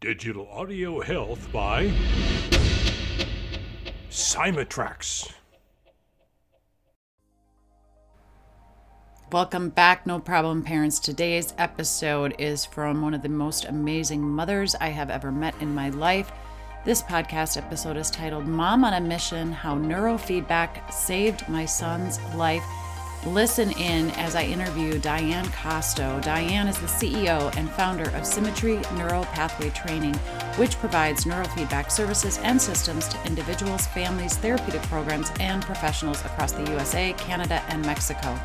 Digital audio health by Symatrax. Welcome back, No Problem Parents. Today's episode is from one of the most amazing mothers I have ever met in my life. This podcast episode is titled Mom on a Mission How Neurofeedback Saved My Son's Life. Listen in as I interview Dianne Kosto. Dianne is the CEO and founder of Symmetry Neuro-Pathway Training, which provides neurofeedback services and systems to individuals, families, therapeutic programs, and professionals across the USA, Canada, and Mexico.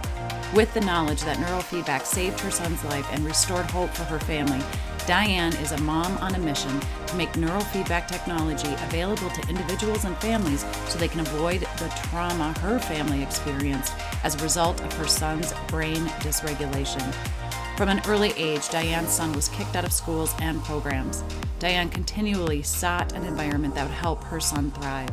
With the knowledge that neurofeedback saved her son's life and restored hope for her family, Dianne is a mom on a mission to make neurofeedback technology available to individuals and families so they can avoid the trauma her family experienced as a result of her son's brain dysregulation. From an early age, Dianne's son was kicked out of schools and programs. Dianne continually sought an environment that would help her son thrive.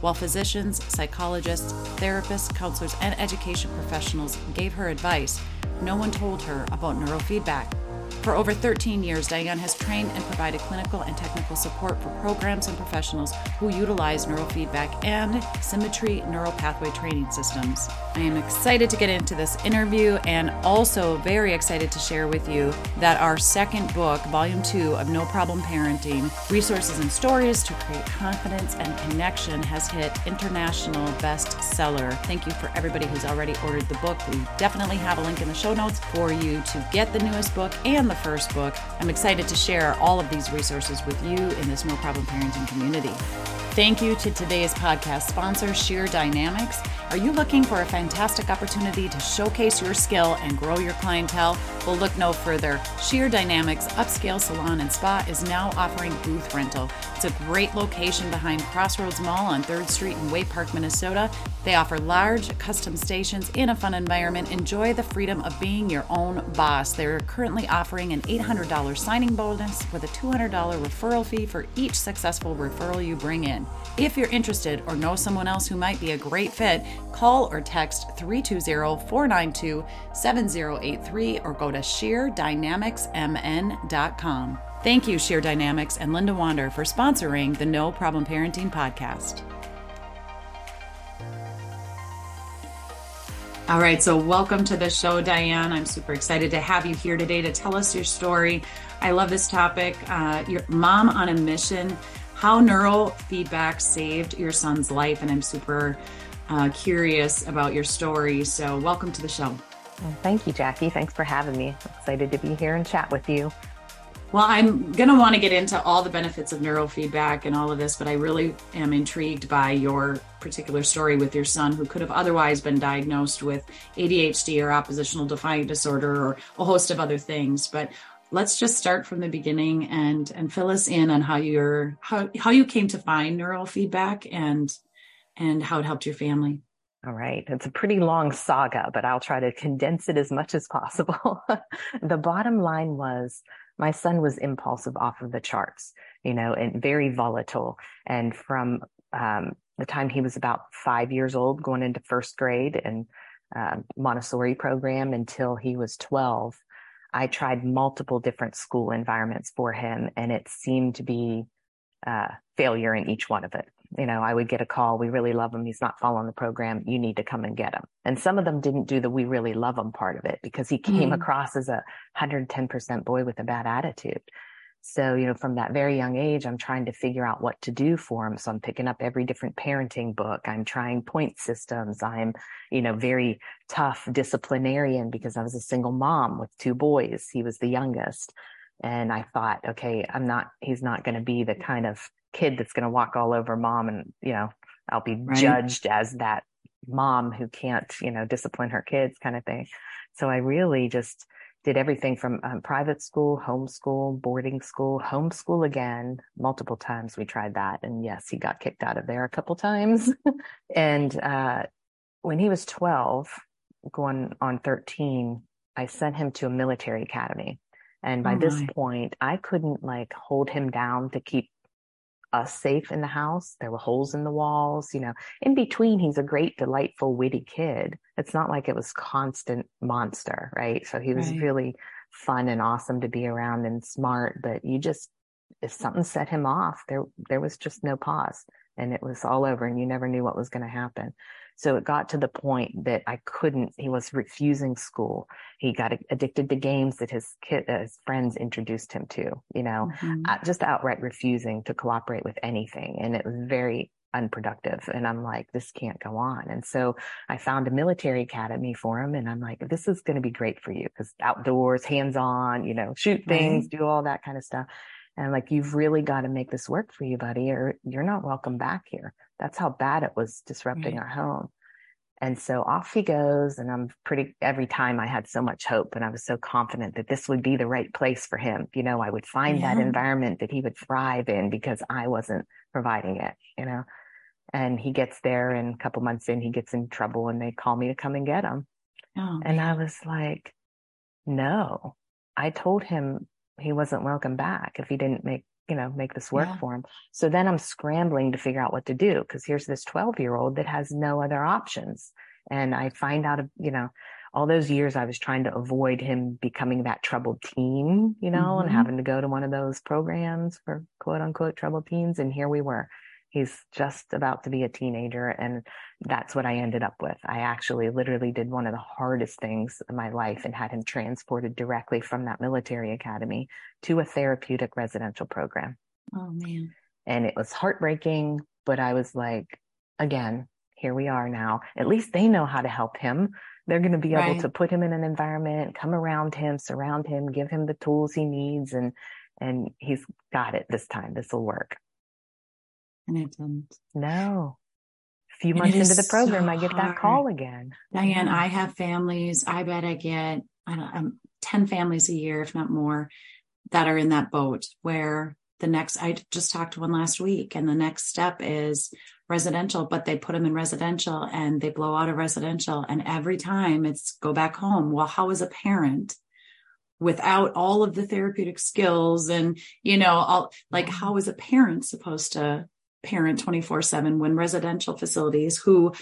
While physicians, psychologists, therapists, counselors, and education professionals gave her advice, no one told her about neurofeedback. For over 13 years, Dianne has trained and provided clinical and technical support for programs and professionals who utilize neurofeedback and symmetry neuro-pathway training systems. I am excited to get into this interview and also very excited to share with you that our second book, Volume 2 of No Problem Parenting Resources and Stories to Create Confidence and Connection, has hit international bestseller. Thank you for everybody who's already ordered the book. We definitely have a link in the show notes for you to get the newest book and the the first book. I'm excited to share all of these resources with you in this No Problem Parenting community. Thank you to today's podcast sponsor, Sheer Dynamics. Are you looking for a fantastic opportunity to showcase your skill and grow your clientele? Well, look no further. Sheer Dynamics Upscale Salon and Spa is now offering booth rental. It's a great location behind Crossroads Mall on 3rd Street in Waite Park, Minnesota. They offer large, custom stations in a fun environment. Enjoy the freedom of being your own boss. They're currently offering an $800 signing bonus with a $200 referral fee for each successful referral you bring in. If you're interested or know someone else who might be a great fit, call or text 320 492 7083 or go to sheerdynamicsmn.com. Thank you, Sheer Dynamics and Linda Wander, for sponsoring the No Problem Parenting podcast. All right, so welcome to the show, Dianne. I'm super excited to have you here today to tell us your story. I love this topic. Uh, your mom on a mission, how neurofeedback saved your son's life. And I'm super uh, curious about your story. So, welcome to the show. Well, thank you, Jackie. Thanks for having me. Excited to be here and chat with you. Well, I'm going to want to get into all the benefits of neurofeedback and all of this, but I really am intrigued by your particular story with your son who could have otherwise been diagnosed with ADHD or oppositional defiant disorder or a host of other things. But let's just start from the beginning and and fill us in on how you're how how you came to find neurofeedback and and how it helped your family. All right. It's a pretty long saga, but I'll try to condense it as much as possible. the bottom line was my son was impulsive off of the charts, you know, and very volatile. And from um, the time he was about five years old, going into first grade and uh, Montessori program until he was 12, I tried multiple different school environments for him, and it seemed to be uh, failure in each one of it you know, I would get a call. We really love him. He's not following the program. You need to come and get him. And some of them didn't do the we really love him part of it because he came mm. across as a 110% boy with a bad attitude. So, you know, from that very young age, I'm trying to figure out what to do for him. So I'm picking up every different parenting book. I'm trying point systems. I'm, you know, very tough disciplinarian because I was a single mom with two boys. He was the youngest. And I thought, okay, I'm not, he's not going to be the mm. kind of kid that's going to walk all over mom and, you know, I'll be right. judged as that mom who can't, you know, discipline her kids kind of thing. So I really just did everything from um, private school, homeschool, boarding school, homeschool again. Multiple times we tried that. And yes, he got kicked out of there a couple times. and uh, when he was 12, going on 13, I sent him to a military academy. And by oh this point, I couldn't like hold him down to keep us safe in the house. There were holes in the walls, you know. In between, he's a great, delightful, witty kid. It's not like it was constant monster, right? So he was right. really fun and awesome to be around and smart, but you just if something set him off, there there was just no pause and it was all over and you never knew what was going to happen. So it got to the point that I couldn't, he was refusing school. He got addicted to games that his kid, uh, his friends introduced him to, you know, mm-hmm. uh, just outright refusing to cooperate with anything. And it was very unproductive. And I'm like, this can't go on. And so I found a military academy for him. And I'm like, this is going to be great for you because outdoors, hands on, you know, shoot things, right. do all that kind of stuff. And like, you've really got to make this work for you, buddy, or you're not welcome back here. That's how bad it was disrupting right. our home. And so off he goes. And I'm pretty, every time I had so much hope and I was so confident that this would be the right place for him. You know, I would find yeah. that environment that he would thrive in because I wasn't providing it, you know. And he gets there and a couple months in, he gets in trouble and they call me to come and get him. Oh, and I was like, no, I told him he wasn't welcome back if he didn't make you know make this work yeah. for him so then i'm scrambling to figure out what to do because here's this 12 year old that has no other options and i find out you know all those years i was trying to avoid him becoming that troubled teen you know mm-hmm. and having to go to one of those programs for quote unquote troubled teens and here we were He's just about to be a teenager. And that's what I ended up with. I actually literally did one of the hardest things in my life and had him transported directly from that military academy to a therapeutic residential program. Oh, man. And it was heartbreaking, but I was like, again, here we are now. At least they know how to help him. They're going to be able right. to put him in an environment, come around him, surround him, give him the tools he needs. And, and he's got it this time. This will work and it didn't. No. A few and months into the program, so I get that call again. Dianne, I have families. I bet I get I don't, um, 10 families a year, if not more, that are in that boat where the next, I just talked to one last week, and the next step is residential, but they put them in residential and they blow out of residential. And every time it's go back home. Well, how is a parent without all of the therapeutic skills and, you know, all like, how is a parent supposed to parent 24 7 when residential facilities who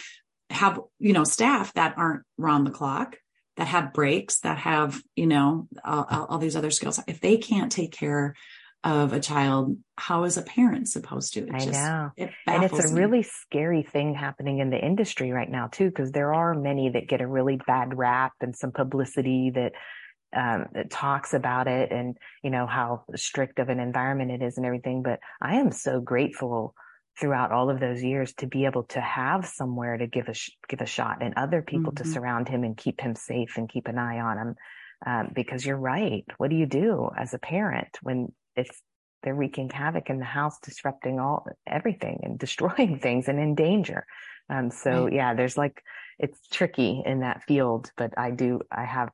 have, you know, staff that aren't round the clock, that have breaks, that have, you know, all, all these other skills. If they can't take care of a child, how is a parent supposed to? It I just, know. It and it's a me. really scary thing happening in the industry right now too, because there are many that get a really bad rap and some publicity that um, that talks about it and you know how strict of an environment it is and everything. But I am so grateful throughout all of those years to be able to have somewhere to give a sh- give a shot and other people mm-hmm. to surround him and keep him safe and keep an eye on him um, because you're right what do you do as a parent when it's they're wreaking havoc in the house disrupting all everything and destroying things and in danger um, so right. yeah there's like it's tricky in that field but i do i have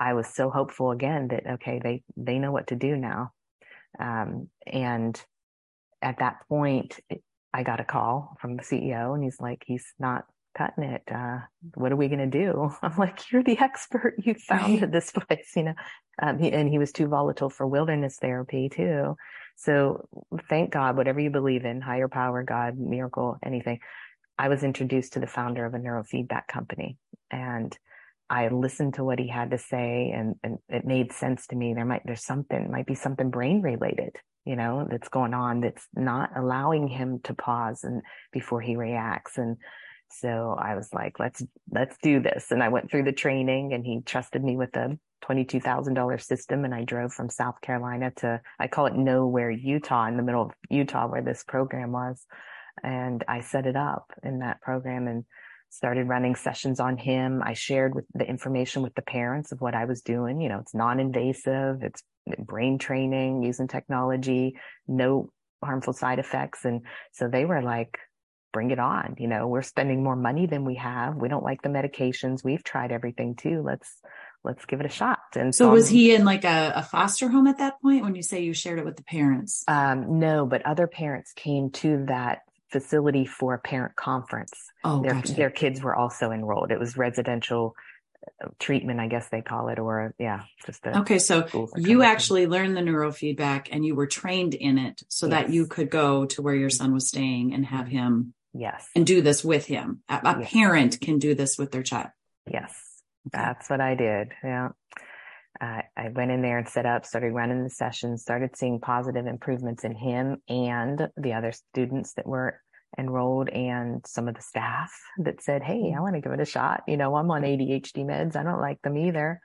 i was so hopeful again that okay they they know what to do now um, and at that point I got a call from the CEO and he's like, he's not cutting it. Uh, what are we going to do? I'm like, you're the expert. You founded this place, you know? Um, he, and he was too volatile for wilderness therapy too. So thank God, whatever you believe in, higher power, God, miracle, anything. I was introduced to the founder of a neurofeedback company and I listened to what he had to say and, and it made sense to me. There might, there's something, might be something brain related you know, that's going on that's not allowing him to pause and before he reacts. And so I was like, let's, let's do this. And I went through the training and he trusted me with a $22,000 system. And I drove from South Carolina to, I call it nowhere, Utah in the middle of Utah where this program was. And I set it up in that program and started running sessions on him. I shared with the information with the parents of what I was doing. You know, it's non-invasive. It's brain training using technology, no harmful side effects. And so they were like, bring it on. You know, we're spending more money than we have. We don't like the medications. We've tried everything too. Let's, let's give it a shot. And so, so was he in like a, a, foster home at that point when you say you shared it with the parents? Um, no, but other parents came to that facility for a parent conference. Oh, their, gotcha. their kids were also enrolled. It was residential uh, treatment, I guess they call it, or yeah, just okay. So you actually learned the neurofeedback and you were trained in it so yes. that you could go to where your son was staying and have him, yes, and do this with him. A, a yes. parent can do this with their child. Yes, that's what I did. Yeah. Uh, I went in there and set up, started running the sessions, started seeing positive improvements in him and the other students that were enrolled and some of the staff that said, Hey, I want to give it a shot. You know, I'm on ADHD meds. I don't like them either.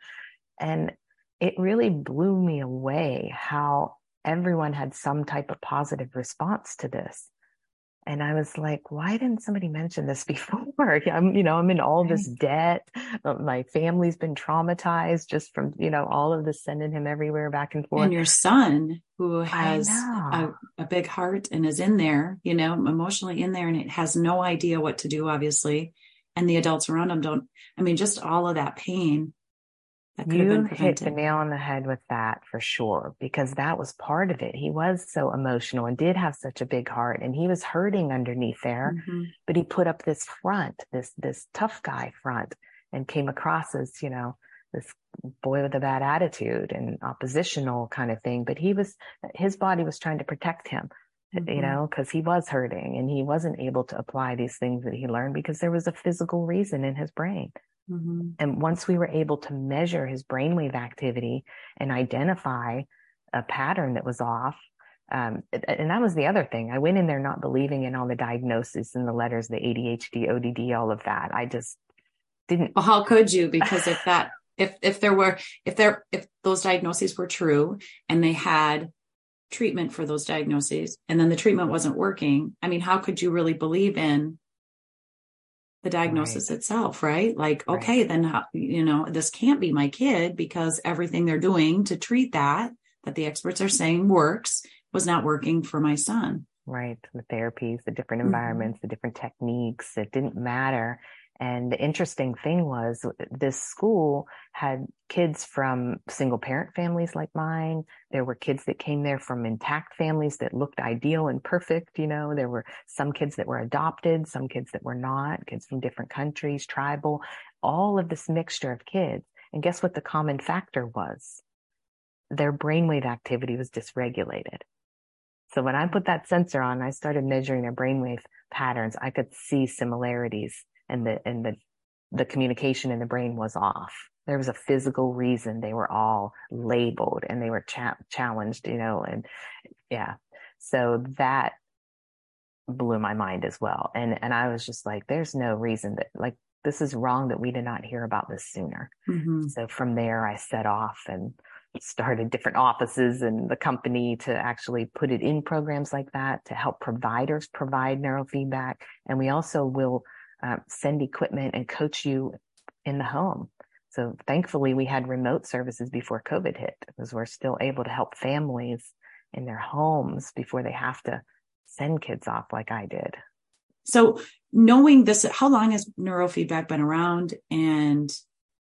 And it really blew me away how everyone had some type of positive response to this. And I was like, why didn't somebody mention this before? I'm, you know, I'm in all this debt. Uh, my family's been traumatized just from, you know, all of this sending him everywhere back and forth. And your son, who has a, a, big heart and is in there, you know, emotionally in there and it has no idea what to do, obviously. And the adults around him don't, I mean, just all of that pain you hit the nail on the head with that for sure, because that was part of it. He was so emotional and did have such a big heart and he was hurting underneath there, mm-hmm. but he put up this front, this, this tough guy front and came across as, you know, this boy with a bad attitude and oppositional kind of thing. But he was, his body was trying to protect him, mm-hmm. you know, cause he was hurting and he wasn't able to apply these things that he learned because there was a physical reason in his brain. Mm-hmm. And once we were able to measure his brainwave activity and identify a pattern that was off, um, and that was the other thing. I went in there not believing in all the diagnosis and the letters, the ADHD, ODD, all of that. I just didn't. Well, how could you? Because if that, if if there were, if there, if those diagnoses were true and they had treatment for those diagnoses, and then the treatment wasn't working, I mean, how could you really believe in the diagnosis right. itself, right? Like, right. okay, then, how, you know, this can't be my kid because everything they're doing to treat that, that the experts are saying works, was not working for my son. Right. The therapies, the different mm-hmm. environments, mm-hmm. the different techniques, it didn't matter. And the interesting thing was uh, this school had kids from single parent families like mine. There were kids that came there from intact families that looked ideal and perfect. You know, there were some kids that were adopted, some kids that were not, kids from different countries, tribal, all of this mixture of kids. And guess what the common factor was? Their brainwave activity was dysregulated. So when I put that sensor on, I started measuring their brainwave patterns. I could see similarities and the and the the communication in the brain was off. There was a physical reason they were all labeled and they were cha- challenged, you know, and yeah. So that blew my mind as well. And and I was just like, there's no reason that like this is wrong that we did not hear about this sooner. Mm-hmm. So from there, I set off and started different offices and the company to actually put it in programs like that to help providers provide neurofeedback. And we also will uh, send equipment and coach you in the home. So thankfully we had remote services before COVID hit because we're still able to help families in their homes before they have to send kids off like I did. So knowing this, how long has neurofeedback been around and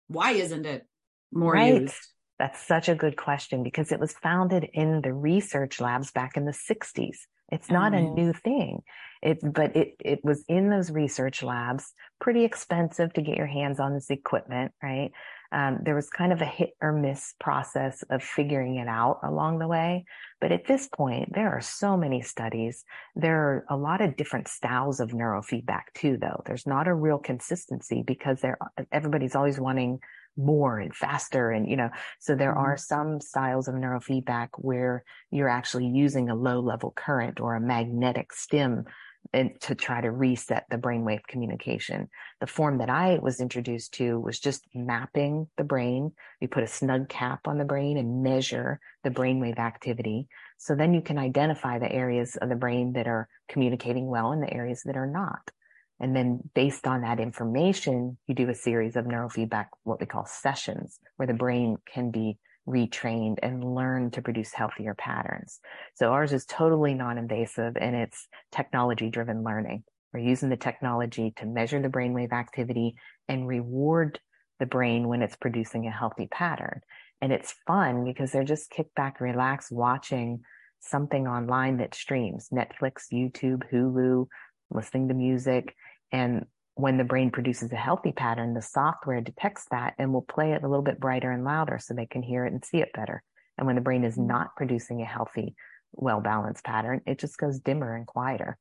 why isn't it more right. used? That's such a good question because it was founded in the research labs back in the 60s. It's not mm-hmm. a new thing. It, but it, it was in those research labs, pretty expensive to get your hands on this equipment, right? Um, there was kind of a hit or miss process of figuring it out along the way. But at this point, there are so many studies. There are a lot of different styles of neurofeedback too, though. There's not a real consistency because there, everybody's always wanting more and faster and you know so there mm-hmm. are some styles of neurofeedback where you're actually using a low level current or a magnetic stim and to try to reset the brainwave communication. The form that I was introduced to was just mapping the brain. You put a snug cap on the brain and measure the brainwave activity. So then you can identify the areas of the brain that are communicating well and the areas that are not. And then based on that information, you do a series of neurofeedback, what we call sessions, where the brain can be retrained and learn to produce healthier patterns. So ours is totally non-invasive and it's technology driven learning. We're using the technology to measure the brainwave activity and reward the brain when it's producing a healthy pattern. And it's fun because they're just kick back, relax, watching something online that streams Netflix, YouTube, Hulu, listening to music. And when the brain produces a healthy pattern, the software detects that and will play it a little bit brighter and louder so they can hear it and see it better. And when the brain is mm-hmm. not producing a healthy, well balanced pattern, it just goes dimmer and quieter.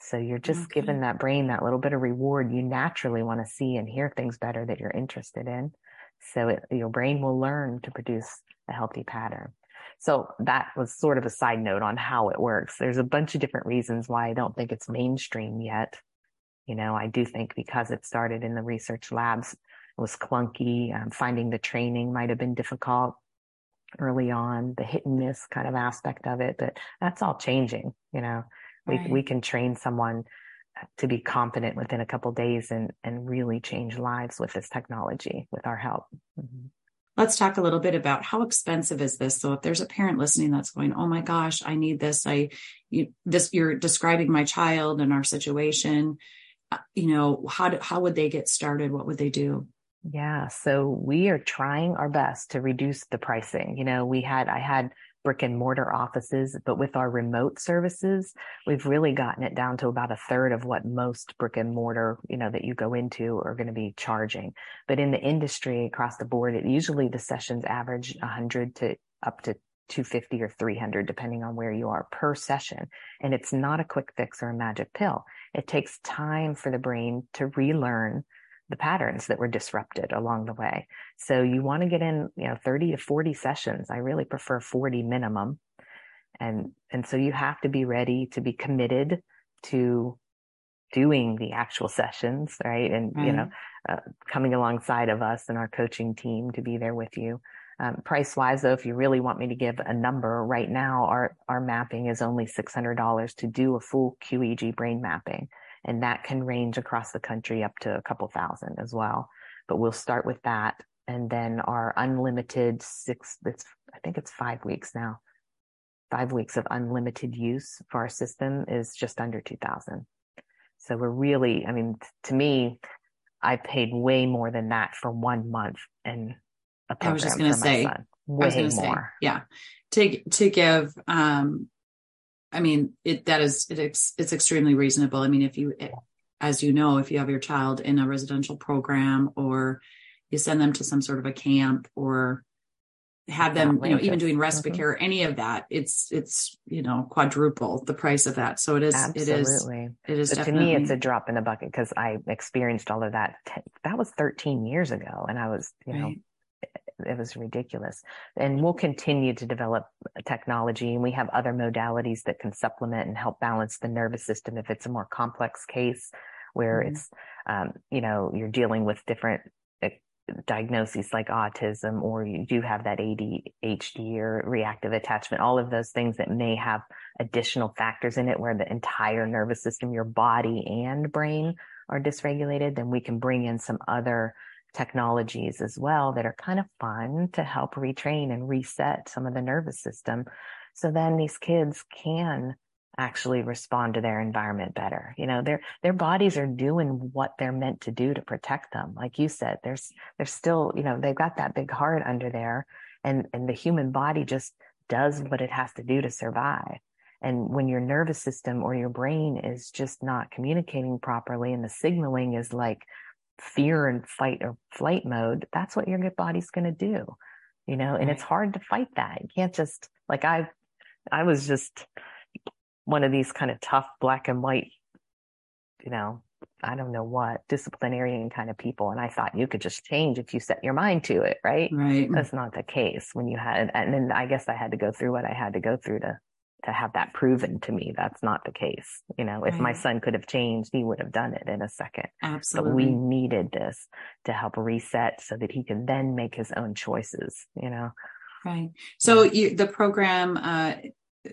So you're just okay. giving that brain that little bit of reward you naturally want to see and hear things better that you're interested in. So it, your brain will learn to produce a healthy pattern. So that was sort of a side note on how it works. There's a bunch of different reasons why I don't think it's mainstream yet. You know, I do think because it started in the research labs, it was clunky. Um, finding the training might have been difficult early on, the hit and miss kind of aspect of it, but that's all changing. You know, right. we, we can train someone to be confident within a couple days and, and really change lives with this technology with our help. Mm-hmm. Let's talk a little bit about how expensive is this? So if there's a parent listening that's going, "Oh my gosh, I need this. I you, this you're describing my child and our situation. Uh, you know, how do, how would they get started? What would they do?" Yeah, so we are trying our best to reduce the pricing. You know, we had I had brick and mortar offices, but with our remote services, we've really gotten it down to about a third of what most brick and mortar, you know, that you go into are going to be charging. But in the industry across the board, it usually the sessions average 100 to up to 250 or 300 depending on where you are per session and it's not a quick fix or a magic pill it takes time for the brain to relearn the patterns that were disrupted along the way. So you want to get in, you know, 30 to 40 sessions. I really prefer 40 minimum. And, and so you have to be ready to be committed to doing the actual sessions, right? And, right. you know, uh, coming alongside of us and our coaching team to be there with you. Um, price wise, though, if you really want me to give a number right now, our, our mapping is only $600 to do a full QEEG brain mapping and that can range across the country up to a couple thousand as well. But we'll start with that. And then our unlimited six, it's, I think it's five weeks now. Five weeks of unlimited use for our system is just under 2000. So we're really, I mean, to me, I paid way more than that for one month and I was just going to say, way more. Say, yeah. To, to give, um, I mean, it that is it's it's extremely reasonable. I mean, if you, as you know, if you have your child in a residential program or you send them to some sort of a camp or have them, you know, even doing respite mm-hmm. care, any of that, it's it's you know quadruple the price of that. So it is Absolutely. it is it is. But to me, it's a drop in the bucket because I experienced all of that. That was 13 years ago, and I was you right. It was ridiculous. And we'll continue to develop technology and we have other modalities that can supplement and help balance the nervous system if it's a more complex case where mm-hmm. it's, um, you know, you're dealing with different uh, diagnoses like autism or you do have that ADHD or reactive attachment, all of those things that may have additional factors in it where the entire nervous system, your body and brain are dysregulated, then we can bring in some other technologies as well that are kind of fun to help retrain and reset some of the nervous system. So then these kids can actually respond to their environment better. You know, their, their bodies are doing what they're meant to do to protect them. Like you said, there's, there's still, you know, they've got that big heart under there and, and the human body just does what it has to do to survive. And when your nervous system or your brain is just not communicating properly and the signaling is like fear and fight or flight mode, that's what your body's going to do, you know, and it's hard to fight that. You can't just like I, I was just one of these kind of tough black and white, you know, I don't know what disciplinarian kind of people. And I thought you could just change if you set your mind to it. Right. Right. That's not the case when you had, and then I guess I had to go through what I had to go through to to have that proven to me. That's not the case. You know, if right. my son could have changed, he would have done it in a second. Absolutely. But we needed this to help reset so that he could then make his own choices, you know? Right. So you, the program, uh,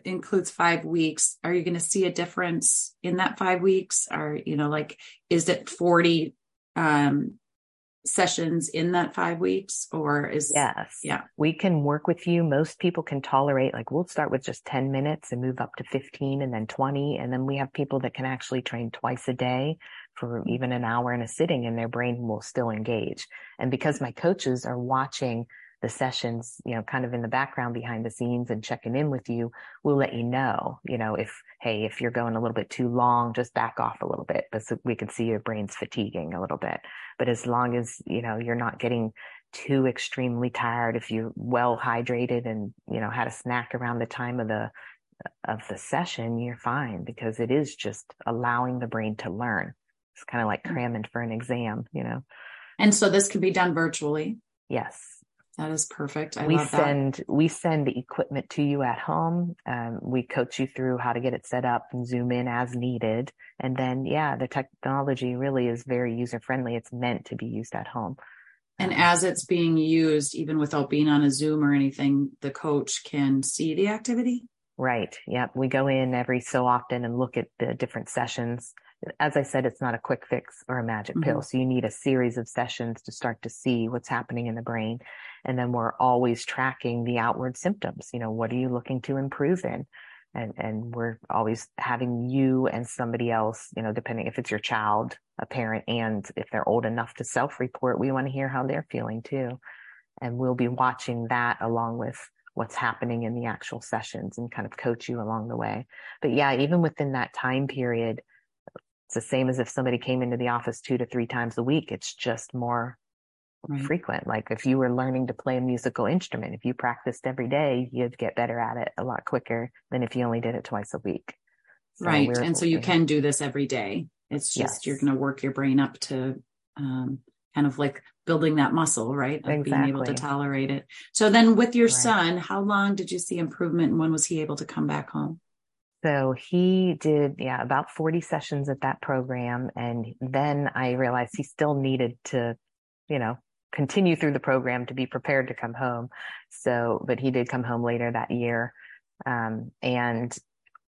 includes five weeks. Are you going to see a difference in that five weeks? Or, you know, like, is it 40, um, sessions in that five weeks or is yes. yeah. We can work with you. Most people can tolerate like we'll start with just 10 minutes and move up to 15 and then 20 and then we have people that can actually train twice a day for even an hour in a sitting and their brain will still engage. And because my coaches are watching the sessions, you know, kind of in the background behind the scenes and checking in with you, we'll let you know, you know, if, hey, if you're going a little bit too long, just back off a little bit, but so we can see your brain's fatiguing a little bit. But as long as, you know, you're not getting too extremely tired, if you're well hydrated and, you know, had a snack around the time of the, of the session, you're fine because it is just allowing the brain to learn. It's kind of like mm. cramming for an exam, you know. And so this can be done virtually. Yes. That is perfect. I we love send that. we send the equipment to you at home. Um, we coach you through how to get it set up and zoom in as needed. And then, yeah, the technology really is very user friendly. It's meant to be used at home. And Um, as it's being used, even without being on a Zoom or anything, the coach can see the activity. Right. Yep. We go in every so often and look at the different sessions. As I said, it's not a quick fix or a magic Mhm. pill. So you need a series of sessions to start to see what's happening in the brain. And then we're always tracking the outward symptoms. You know, what are you looking to improve in? And, and we're always having you and somebody else, you know, depending if it's your child, a parent, and if they're old enough to self report, we want to hear how they're feeling too. And we'll be watching that along with what's happening in the actual sessions and kind of coach you along the way. But yeah, even within that time period, it's the same as if somebody came into the office two to three times a week. It's just more Right. frequent. Like if you were learning to play a musical instrument, if you practiced every day, you'd get better at it a lot quicker than if you only did it twice a week. So right. we're- And so you can do this every day. It's just Yes. you're going to work your brain up to um, kind of like building that muscle, right? Of being able to tolerate it. So then with your Right. son, how long did you see improvement and when was he able to come back home? So he did, yeah, about 40 sessions at that program. And then I realized he still needed to, you know, continue through the program to be prepared to come home. So, but he did come home later that year. Um, and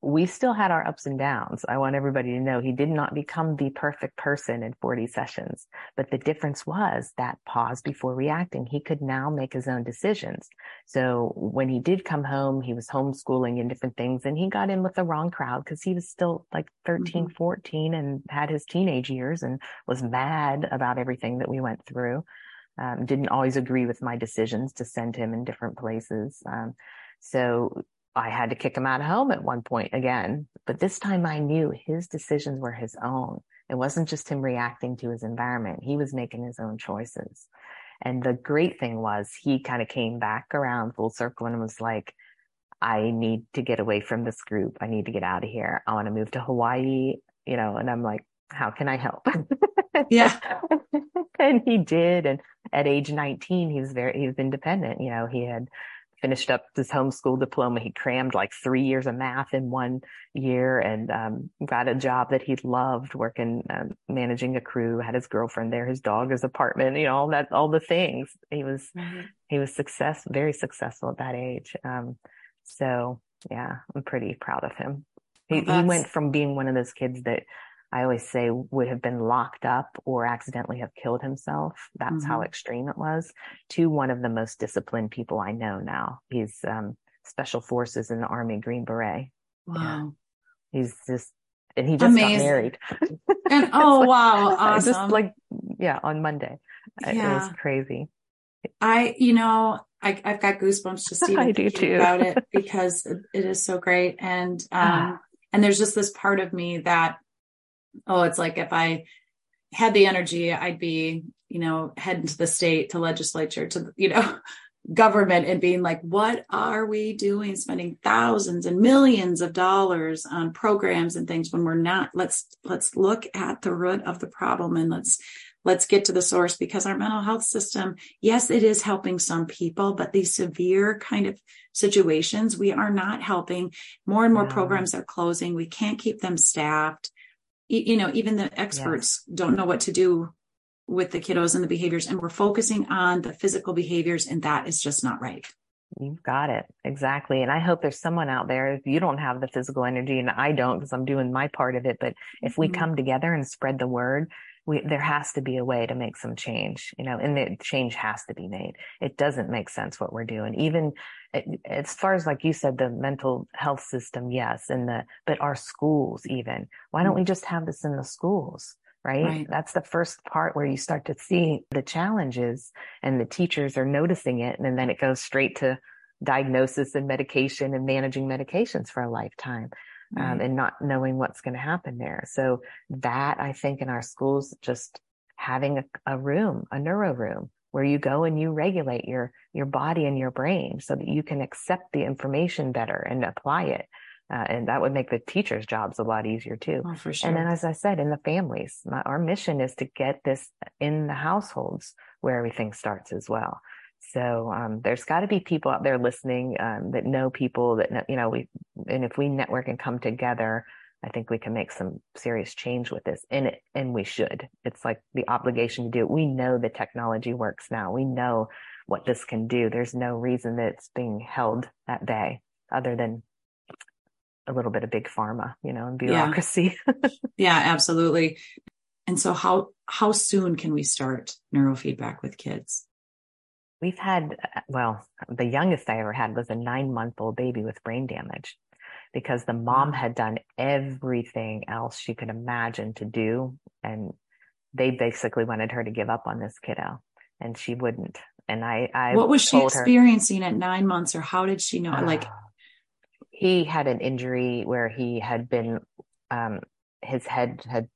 we still had our ups and downs. I want everybody to know he did not become the perfect person in 40 sessions, but the difference was that pause before reacting. He could now make his own decisions. So when he did come home, he was homeschooling and different things and he got in with the wrong crowd because he was still like 13, 14 and had his teenage years and was mad about everything that we went through. Um, didn't always agree with my decisions to send him in different places. Um, so I had to kick him out of home at one point again, but this time I knew his decisions were his own. It wasn't just him reacting to his environment. He was making his own choices. And the great thing was he kind of came back around full circle and was like, I need to get away from this group. I need to get out of here. I want to move to Hawaii, you know, and I'm like, how can I help? Yeah. and he did. And at age 19, he was very, he was independent. You know, he had finished up his homeschool diploma. He crammed like three years of math in one year and um, got a job that he loved working, um, managing a crew, had his girlfriend there, his dog, his apartment, you know, all that, all the things. He was, he was success, very successful at that age. Um, so yeah, I'm pretty proud of him. He, Well, he went from being one of those kids that I always say would have been locked up or accidentally have killed himself. That's how Mhm. extreme it was to one of the most disciplined people I know now. He's, um, special forces in the army, Green Beret. Wow. He's just, and he just Amazing. got married. And oh, wow. Just Awesome. like, yeah, on Monday. It was crazy. I, you know, I, I've got goosebumps just even I do too. about it because it is so great. And, um, and there's just this part of me that, oh, it's like if I had the energy, I'd be, you know, heading to the state, to legislature, to, you know, government and being like, what are we doing? Spending thousands and millions of dollars on programs and things when we're not, let's, let's look at the root of the problem and let's, let's get to the source because our mental health system, yes, it is helping some people, but these severe kind of situations, we are not helping. More and more No. programs are closing. We can't keep them staffed. Y- You know, even the experts don't know what to do with the kiddos and the behaviors, and we're focusing on the physical behaviors, and that is just not right. You've got it. Exactly. And I hope there's someone out there, if you don't have the physical energy and I don't because I'm doing my part of it, but if we Mhm. come together and spread the word, we, there has to be a way to make some change, you know, and the change has to be made. It doesn't make sense what we're doing. Even eh, as far as, like you said, the mental health system, yes. And the, but our schools even, why don't we just have this in the schools? Right? Right. That's the first part where you start to see the challenges and the teachers are noticing it. And then it goes straight to diagnosis and medication and managing medications for a lifetime um, Right. and not knowing what's going to happen there. So that I think in our schools, just having a, a room, a neuro room where you go and you regulate your, your body and your brain so that you can accept the information better and apply it. Uh, and that would make the teachers' jobs a lot easier too. Oh, for sure. And then, as I said, in the families, my, our mission is to get this in the households where everything starts as well. So um, there's got to be people out there listening um, that know people that know, you know we and if we network and come together, I think we can make some serious change with this. And it and we should. It's like the obligation to do it. We know the technology works now. We know what this can do. There's no reason that it's being held at bay other than a little bit of big pharma, you know, and bureaucracy. Yeah, yeah absolutely. And so how how soon can we start neurofeedback with kids? We've had well, the youngest I ever had was a 9-month-old baby with brain damage because the mom had done everything else she could imagine to do and they basically wanted her to give up on this kiddo and she wouldn't. And I, I what was she experiencing her, at nine months, or how did she know? Uh, like, he had an injury where he had been, um, his head had.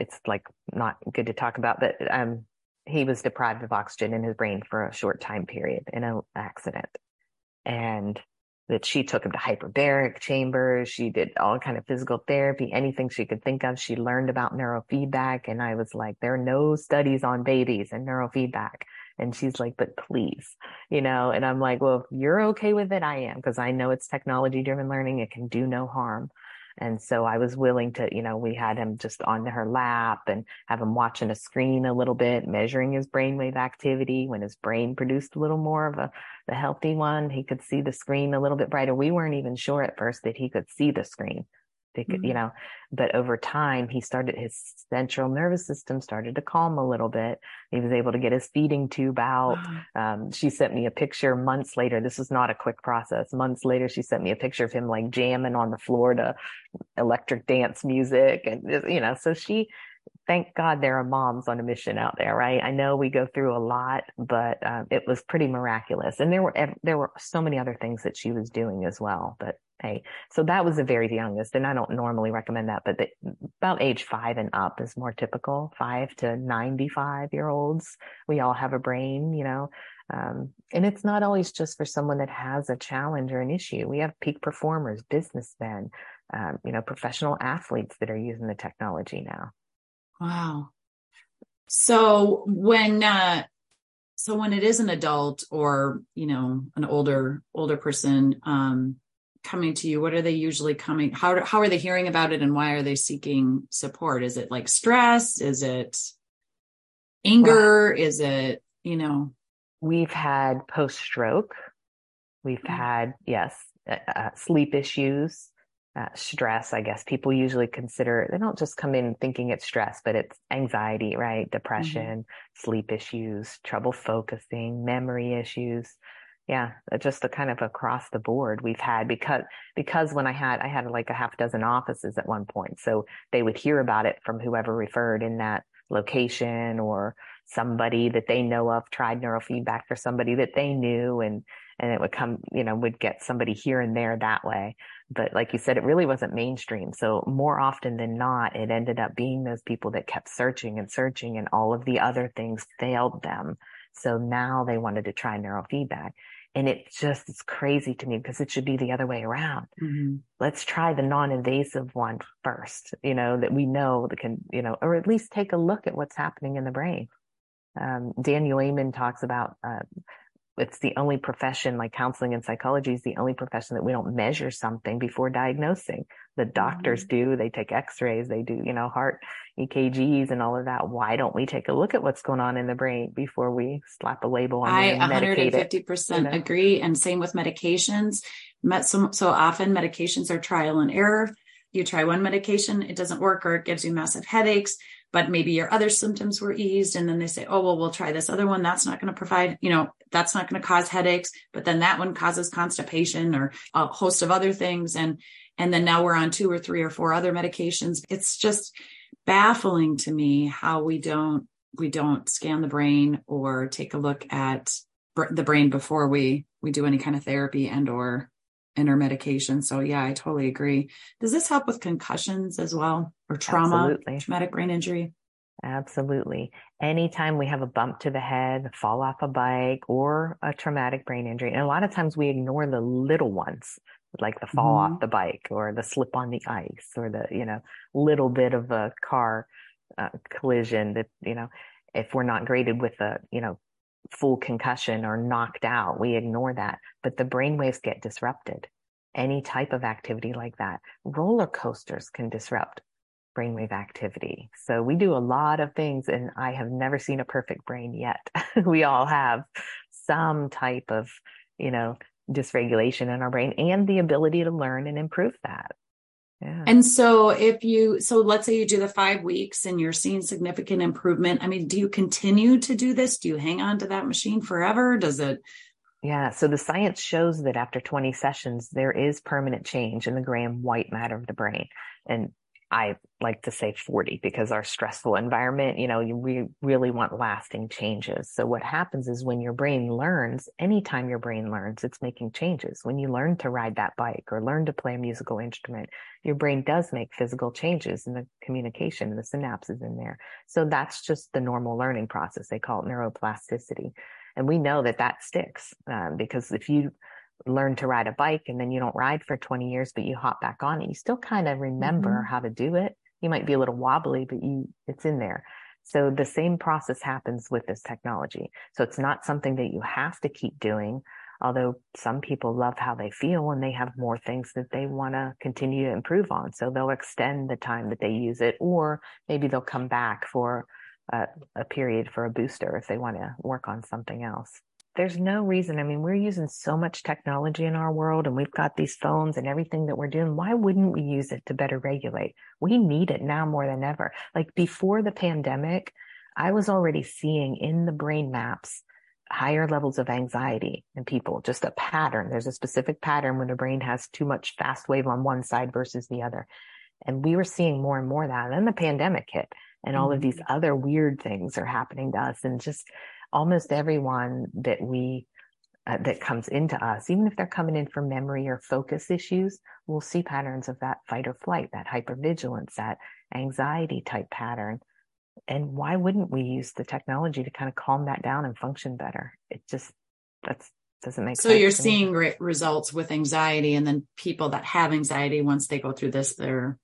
It's like not good to talk about, but um, he was deprived of oxygen in his brain for a short time period in an accident, and that she took him to hyperbaric chambers. She did all kind of physical therapy, anything she could think of. She learned about neurofeedback. And I was like, there are no studies on babies and neurofeedback. And she's like, but please, you know, and I'm like, well, if you're okay with it, I am, because I know it's technology driven learning. It can do no harm. And so I was willing to, you know, we had him just on her lap and have him watching a screen a little bit, measuring his brainwave activity. When his brain produced a little more of a the healthy one, he could see the screen a little bit brighter. We weren't even sure at first that he could see the screen they could, mm-hmm. you know, but over time he started his central nervous system started to calm a little bit. He was able to get his feeding tube out. Wow. Um, she sent me a picture months later. This was not a quick process. Months later, she sent me a picture of him like jamming on the floor to electric dance music. And, you know, so she, thank God there are moms on a mission out there, right? I know we go through a lot, but um, it was pretty miraculous. And there were, there were so many other things that she was doing as well, but Hey, so that was the very youngest, and I don't normally recommend that, but the, about age five and up is more typical. Five to ninety-five year olds, we all have a brain, you know, um, and it's not always just for someone that has a challenge or an issue. We have peak performers, businessmen, um, you know, professional athletes that are using the technology now. Wow. So when uh, so when it is an adult or you know an older older person um, coming to you? What are they usually coming? How, how are they hearing about it and why are they seeking support? Is it like stress? Is it anger? Is it, you know? We've had post stroke. We've mm-hmm. had, yes, uh, uh, sleep issues, uh, stress. I guess people usually consider, they don't just come in thinking it's stress, but it's anxiety, right? Depression, mm-hmm. sleep issues, trouble focusing, memory issues yeah uh, just the kind of across the board we've had because because when i had i had like a half dozen offices at one point so they would hear about it from whoever referred in that location or somebody that they know of tried neurofeedback for somebody that they knew and and it would come you know would get somebody here and there that way but like you said it really wasn't mainstream so more often than not it ended up being those people that kept searching and searching and all of the other things failed them so now they wanted to try neurofeedback. And it just is crazy to me because it should be the other way around. Mm-hmm. Let's try the non-invasive one first, you know, that we know that can, you know, or at least take a look at what's happening in the brain. Um, Daniel Amen talks about, uh, it's the only profession like counseling and psychology is the only profession that we don't measure something before diagnosing. The doctors mm-hmm. do, they take x-rays, they do, you know, heart EKGs and all of that. Why don't we take a look at what's going on in the brain before we slap a label on I it? I 150% you know? agree. And same with medications. So, so often medications are trial and error. You try one medication, it doesn't work or it gives you massive headaches but maybe your other symptoms were eased. And then they say, oh, well, we'll try this other one. That's not going to provide, you know, that's not going to cause headaches, but then that one causes constipation or a host of other things. And, and then now we're on two or three or four other medications. It's just baffling to me how we don't, we don't scan the brain or take a look at the brain before we, we do any kind of therapy and or and her medication. So yeah, I totally agree. Does this help with concussions as well or trauma, Absolutely. traumatic brain injury? Absolutely. Anytime we have a bump to the head, fall off a bike, or a traumatic brain injury, and a lot of times we ignore the little ones, like the fall mm-hmm. off the bike or the slip on the ice or the, you know, little bit of a car uh, collision that, you know, If we're not graded with a, you know, full concussion or knocked out, we ignore that. But the brain waves get disrupted. Any type of activity like that. Roller coasters can disrupt brainwave activity. So we do a lot of things and I have never seen a perfect brain yet. we all have some type of, you know, dysregulation in our brain and the ability to learn and improve that. Yeah. And so if you, so let's say you do the five weeks and you're seeing significant improvement. I mean, do you continue to do this? Do you hang on to that machine forever? Does it? Yeah. So the science shows that after 20 sessions, there is permanent change in the gray and white matter of the brain. And I like to say 40 because our stressful environment, you know, we really want lasting changes. So what happens is when your brain learns, anytime your brain learns, it's making changes. When you learn to ride that bike or learn to play a musical instrument, your brain does make physical changes in the communication, the synapses in there. So that's just the normal learning process. They call it neuroplasticity. And we know that that sticks um, because if you learn to ride a bike and then you don't ride for 20 years, but you hop back on it, you still kind of remember mm-hmm. how to do it. You might be a little wobbly, but you, it's in there. So the same process happens with this technology. So it's not something that you have to keep doing. Although some people love how they feel and they have more things that they want to continue to improve on. So they'll extend the time that they use it, or maybe they'll come back for a, a period for a booster if they want to work on something else there's no reason. I mean, we're using so much technology in our world and we've got these phones and everything that we're doing. Why wouldn't we use it to better regulate? We need it now more than ever. Like before the pandemic, I was already seeing in the brain maps higher levels of anxiety in people, just a pattern. There's a specific pattern when the brain has too much fast wave on one side versus the other. And we were seeing more and more of that. And then the pandemic hit and all mm-hmm. of these mm-hmm. other weird things are happening to us. And just almost everyone that we uh, that comes into us, even if they're coming in for memory or focus issues, we'll see patterns of that fight or flight, that hypervigilance, that anxiety type pattern. And why wouldn't we use the technology to kind of calm that down and function better? It just that's doesn't make so sense. So you're seeing re- results with anxiety, and then people that have anxiety, once they go through this, they're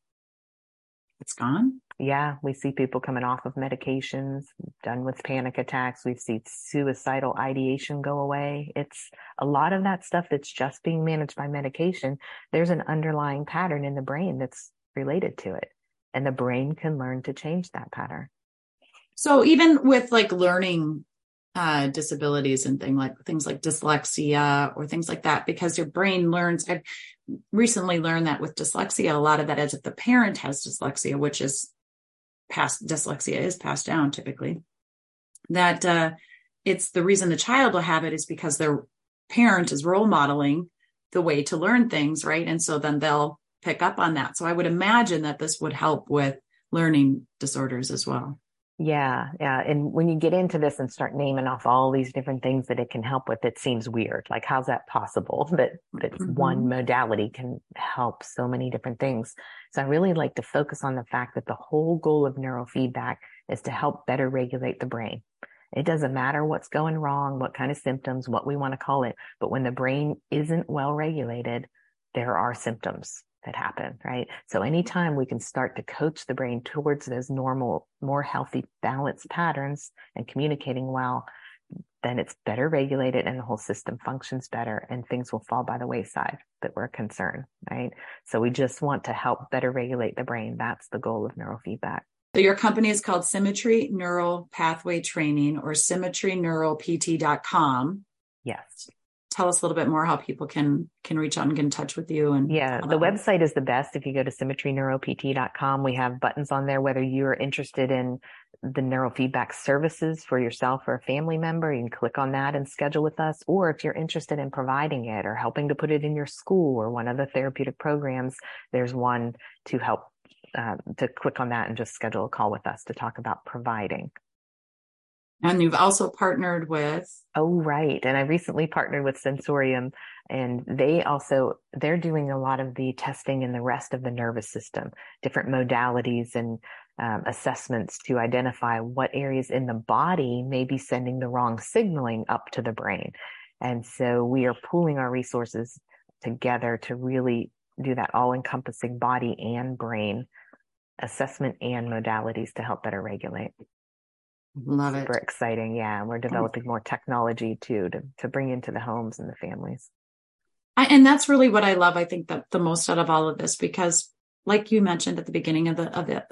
it's gone yeah, we see people coming off of medications, done with panic attacks. We've seen suicidal ideation go away. It's a lot of that stuff that's just being managed by medication. There's an underlying pattern in the brain that's related to it. And the brain can learn to change that pattern. So even with like learning uh, disabilities and thing like things like dyslexia or things like that, because your brain learns. I've recently learned that with dyslexia, a lot of that is if the parent has dyslexia, which is passed dyslexia is passed down typically that uh, it's the reason the child will have it is because their parent is role modeling the way to learn things right? And so then they'll pick up on that. So i would imagine that this would help with learning disorders as well yeah, yeah. And when you get into this and start naming off all these different things that it can help with, it seems weird. Like, how's that possible that, that mm-hmm. one modality can help so many different things? So I really like to focus on the fact that the whole goal of neurofeedback is to help better regulate the brain. It doesn't matter what's going wrong, what kind of symptoms, what we want to call it. But when the brain isn't well regulated, there are symptoms that happen, right? So anytime we can start to coach the brain towards those normal, more healthy, balanced patterns and communicating well, then it's better regulated and the whole system functions better and things will fall by the wayside that we're concerned, right? So we just want to help better regulate the brain. That's the goal of neurofeedback. So your company is called Symmetry Neuro-Pathway Training or symmetryneuropt.com. Yes tell us a little bit more how people can can reach out and get in touch with you and yeah the website is the best. If you go to symmetryneuropt.com we have buttons on there whether you're interested in the neurofeedback services for yourself or a family member you can click on that and schedule with us. Or if you're interested in providing it or helping to put it in your school or one of the therapeutic programs there's one to help uh, to click on that and just schedule a call with us to talk about providing and you've also partnered with Oh right. And I recently partnered with Sensorium and they also they're doing a lot of the testing in the rest of the nervous system, different modalities and um, assessments to identify what areas in the body may be sending the wrong signaling up to the brain. And so we are pooling our resources together to really do that all encompassing body and brain assessment and modalities to help better regulate. Love super it. exciting. Yeah, and we're developing more technology too to to bring into the homes and the families. I, and that's really what I love. I think that the most out of all of this, because like you mentioned at the beginning of the of the,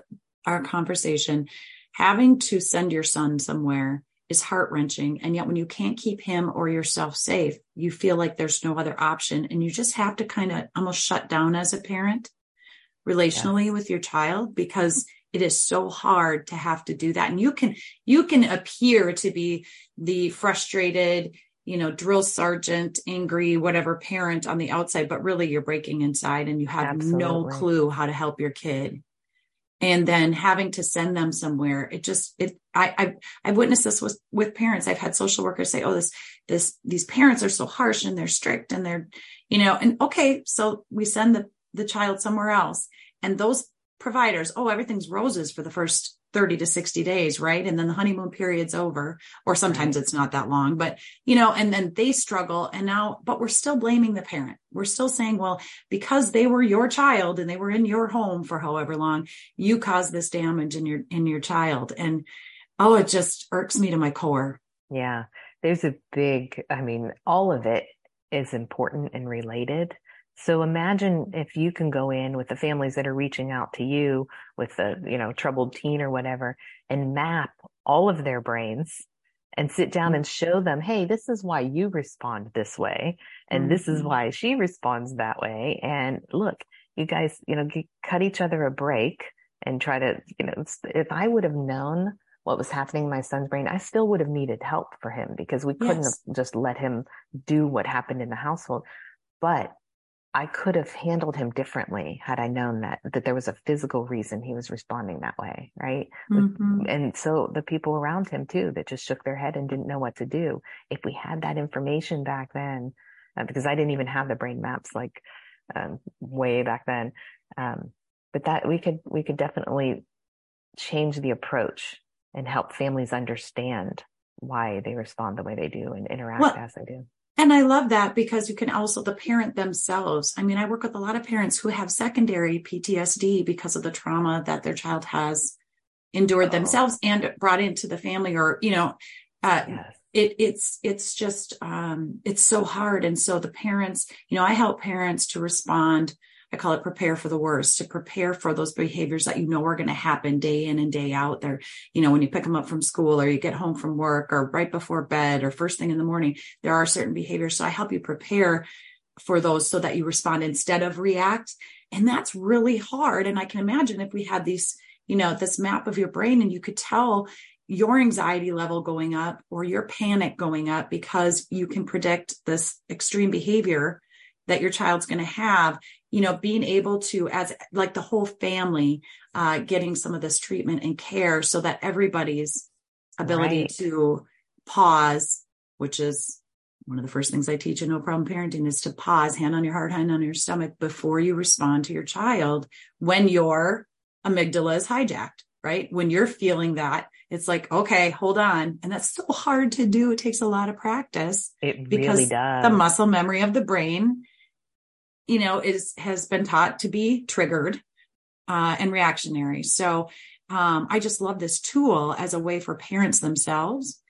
our conversation, having to send your son somewhere is heart wrenching. And yet when you can't keep him or yourself safe, you feel like there's no other option. And you just have to kind of almost shut down as a parent relationally yes. with your child because it is so hard to have to do that. And you can, you can appear to be the frustrated, you know, drill sergeant, angry, whatever parent on the outside, but really you're breaking inside and you have Absolutely. no clue how to help your kid and then having to send them somewhere it just it i i've, I've witnessed this with with parents i've had social workers say oh this this these parents are so harsh and they're strict and they're you know and okay so we send the the child somewhere else and those providers oh everything's roses for the first 30 to 60 days, right? And then the honeymoon period's over, or sometimes right. it's not that long, but you know, and then they struggle and now, but we're still blaming the parent. We're still saying, well, because they were your child and they were in your home for however long, you caused this damage in your, in your child. And oh, it just irks me to my core. Yeah. There's a big, I mean, all of it is important and related. So imagine if you can go in with the families that are reaching out to you with the, you know, troubled teen or whatever and map all of their brains and sit down and show them, Hey, this is why you respond this way. And mm-hmm. this is mm-hmm. why she responds that way. And look, you guys, you know, cut each other a break and try to, you know, if I would have known what was happening in my son's brain, I still would have needed help for him because we couldn't yes. have just let him do what happened in the household. But I could have handled him differently had I known that that there was a physical reason he was responding that way, right? Mm-hmm. And so the people around him too that just shook their head and didn't know what to do. If we had that information back then, uh, because I didn't even have the brain maps like um, way back then, um, but that we could we could definitely change the approach and help families understand why they respond the way they do and interact well, as they do. And I love that because you can also the parent themselves. I mean, I work with a lot of parents who have secondary PTSD because of the trauma that their child has endured oh. themselves and brought into the family or, you know, uh, yes. it, it's, it's just, um, it's so hard. And so the parents, you know, I help parents to respond I call it prepare for the worst, to prepare for those behaviors that you know are going to happen day in and day out. They're, you know, when you pick them up from school or you get home from work or right before bed or first thing in the morning, there are certain behaviors. So I help you prepare for those so that you respond instead of react. And that's really hard. And I can imagine if we had these, you know, this map of your brain and you could tell your anxiety level going up or your panic going up because you can predict this extreme behavior that your child's going to have you know being able to as like the whole family uh getting some of this treatment and care so that everybody's ability right. to pause which is one of the first things I teach in no problem parenting is to pause, hand on your heart, hand on your stomach before you respond to your child when your amygdala is hijacked, right? When you're feeling that, it's like, okay, hold on. And that's so hard to do. It takes a lot of practice. It because really does. The muscle memory of the brain you know, is has been taught to be triggered uh, and reactionary. So um, I just love this tool as a way for parents themselves,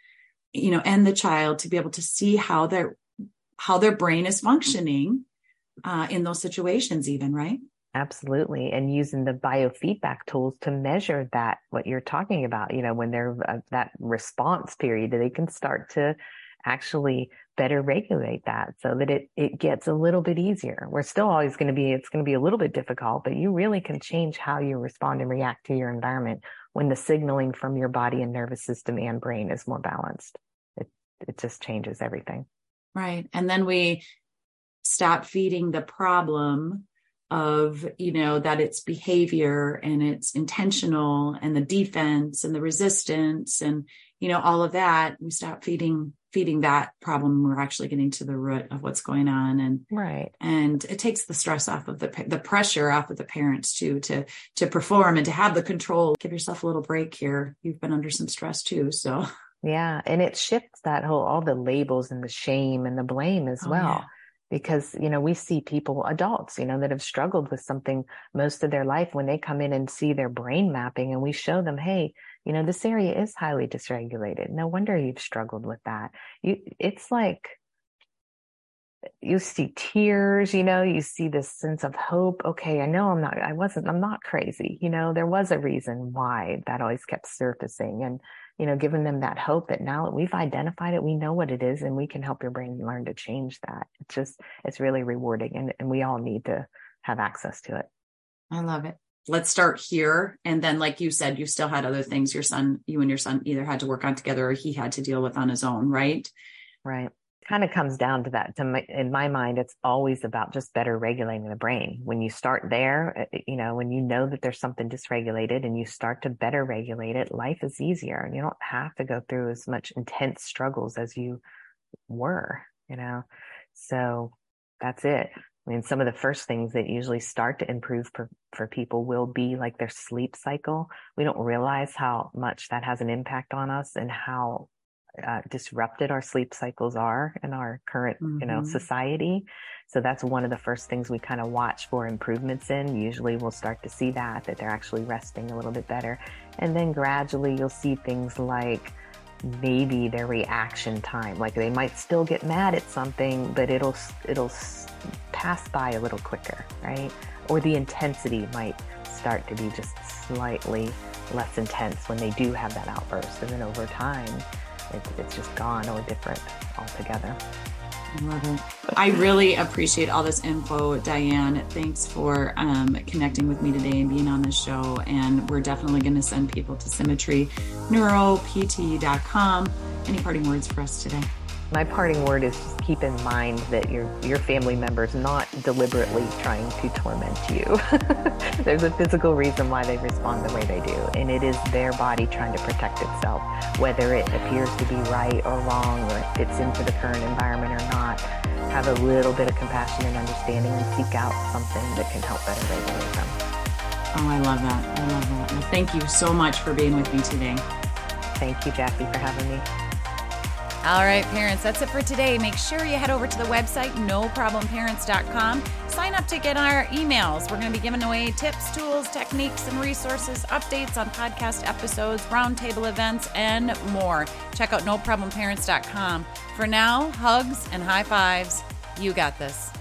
you know, and the child to be able to see how their how their brain is functioning uh, in those situations, even right. Absolutely. And using the biofeedback tools to measure that, what you're talking about, you know, when they're uh, that response period, they can start to actually better regulate that so that it, it gets a little bit easier. We're still always going to be, it's going to be a little bit difficult, but you really can change how you respond and react to your environment when the signaling from your body and nervous system and brain is more balanced. It, it just changes everything. Right. And then we stop feeding the problem of you know that it's behavior and it's intentional and the defense and the resistance and you know all of that we stop feeding feeding that problem we're actually getting to the root of what's going on. And right. and it takes the stress off of the the pressure off of the parents too to to perform and to have the control. Give yourself a little break here. You've been under some stress too so. Yeah and it shifts that whole all the labels and the shame and the blame as oh, well. yeah. because you know we see people adults you know that have struggled with something most of their life when they come in and see their brain mapping and we show them hey you know, this area is highly dysregulated. No wonder you've struggled with that. You, it's like, you see tears, you know, you see this sense of hope. Okay, I know I'm not, I wasn't, I'm not crazy. You know, there was a reason why that always kept surfacing and, you know, giving them that hope that now that we've identified it, we know what it is and we can help your brain learn to change that. It's just, it's really rewarding and, and we all need to have access to it. I love it. Let's start here. And then, like you said, you still had other things your son, you and your son either had to work on together or he had to deal with on his own, right? Right kind of comes down to that. To my, in my mind, it's always about just better regulating the brain. When you start there, uh, uh, you know, when you know that there's something dysregulated and you start to better regulate it, life is easier and you don't have to go through as much intense struggles as you were, you know? So that's it. I mean, some of the first things that usually start to improve for, for people will be like their sleep cycle. We don't realize how much that has an impact on us and how uh, disrupted our sleep cycles are in our current, mm-hmm. you know, mm-hmm. society. So that's one of the first things we kind of watch for improvements in. Usually we'll start to see that, that they're actually resting a little bit better. And then gradually you'll see things like maybe their reaction time, like they might still get mad at something, but it'll, it'll pass by a little quicker, right? Or the intensity might start to be just slightly less intense when they do have that outburst. And then over time, it, it's just gone or different altogether. I really appreciate all this info, Dianne. Thanks for um, connecting with me today and being on the show. And we're definitely going to send people to symmetryneuropt.com. Any parting words for us today? My parting word is just keep in mind that your your family member is not deliberately trying to torment you. There's a physical reason why they respond the way they do, and it is their body trying to protect itself, whether it appears to be right or wrong, or it fits into the current environment or not. Have a little bit of compassion and understanding, and seek out something that can help better regulate them. Oh, I love that. I love that. Well, thank you so much for being with me today. Thank you, Jackie, for having me. All right, parents, that's it for today. Make sure you head over to the website, noproblemparents.com. Sign up to get our emails. We're going to be giving away tips, tools, techniques, and resources, updates on podcast episodes, roundtable events, and more. Check out noproblemparents.com. For now, hugs and high fives. You got this.